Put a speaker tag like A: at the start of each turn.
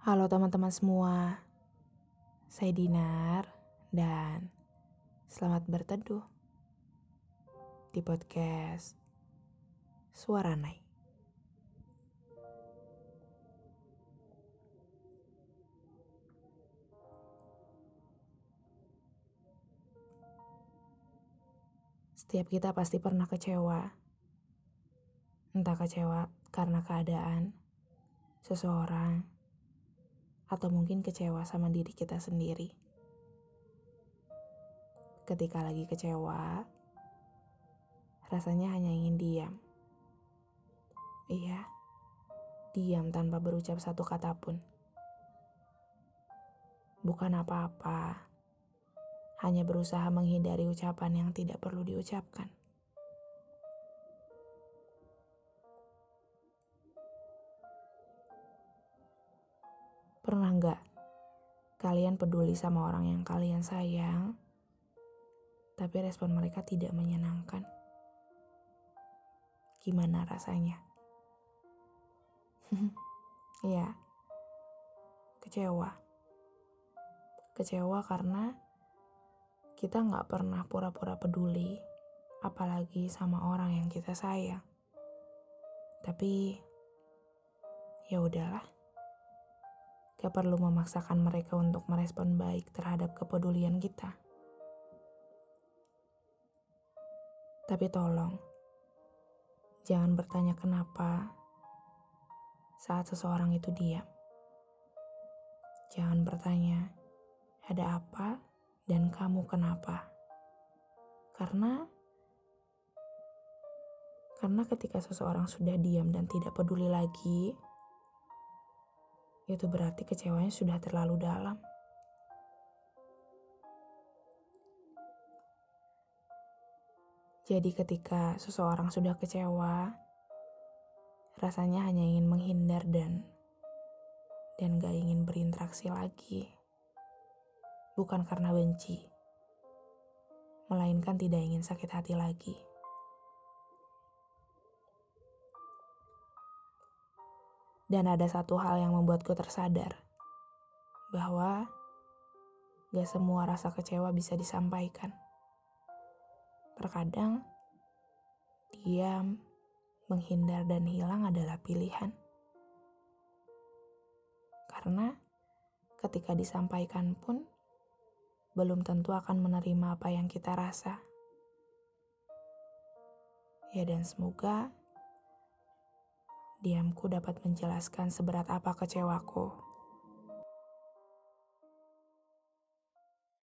A: Halo teman-teman semua, saya Dinar dan selamat berteduh di podcast Suara Nai. Setiap kita pasti pernah kecewa, entah kecewa karena keadaan, seseorang, atau mungkin kecewa sama diri kita sendiri. Ketika lagi kecewa, rasanya hanya ingin diam. Iya, diam tanpa berucap satu kata pun. Bukan apa-apa, hanya berusaha menghindari ucapan yang tidak perlu diucapkan. Pernah nggak kalian peduli sama orang yang kalian sayang, tapi respon mereka tidak menyenangkan? Gimana rasanya? Iya, kecewa. Kecewa karena kita nggak pernah pura-pura peduli, apalagi sama orang yang kita sayang. Tapi ya udahlah. Gak perlu memaksakan mereka untuk merespon baik terhadap kepedulian kita. Tapi tolong, jangan bertanya kenapa saat seseorang itu diam. Jangan bertanya, ada apa dan kamu kenapa? Karena karena ketika seseorang sudah diam dan tidak peduli lagi, itu berarti kecewanya sudah terlalu dalam. Jadi ketika seseorang sudah kecewa, rasanya hanya ingin menghindar dan dan gak ingin berinteraksi lagi. Bukan karena benci, melainkan tidak ingin sakit hati lagi. Dan ada satu hal yang membuatku tersadar bahwa gak semua rasa kecewa bisa disampaikan. Terkadang diam, menghindar, dan hilang adalah pilihan. Karena ketika disampaikan pun belum tentu akan menerima apa yang kita rasa. Ya, dan semoga diamku dapat menjelaskan seberat apa kecewaku.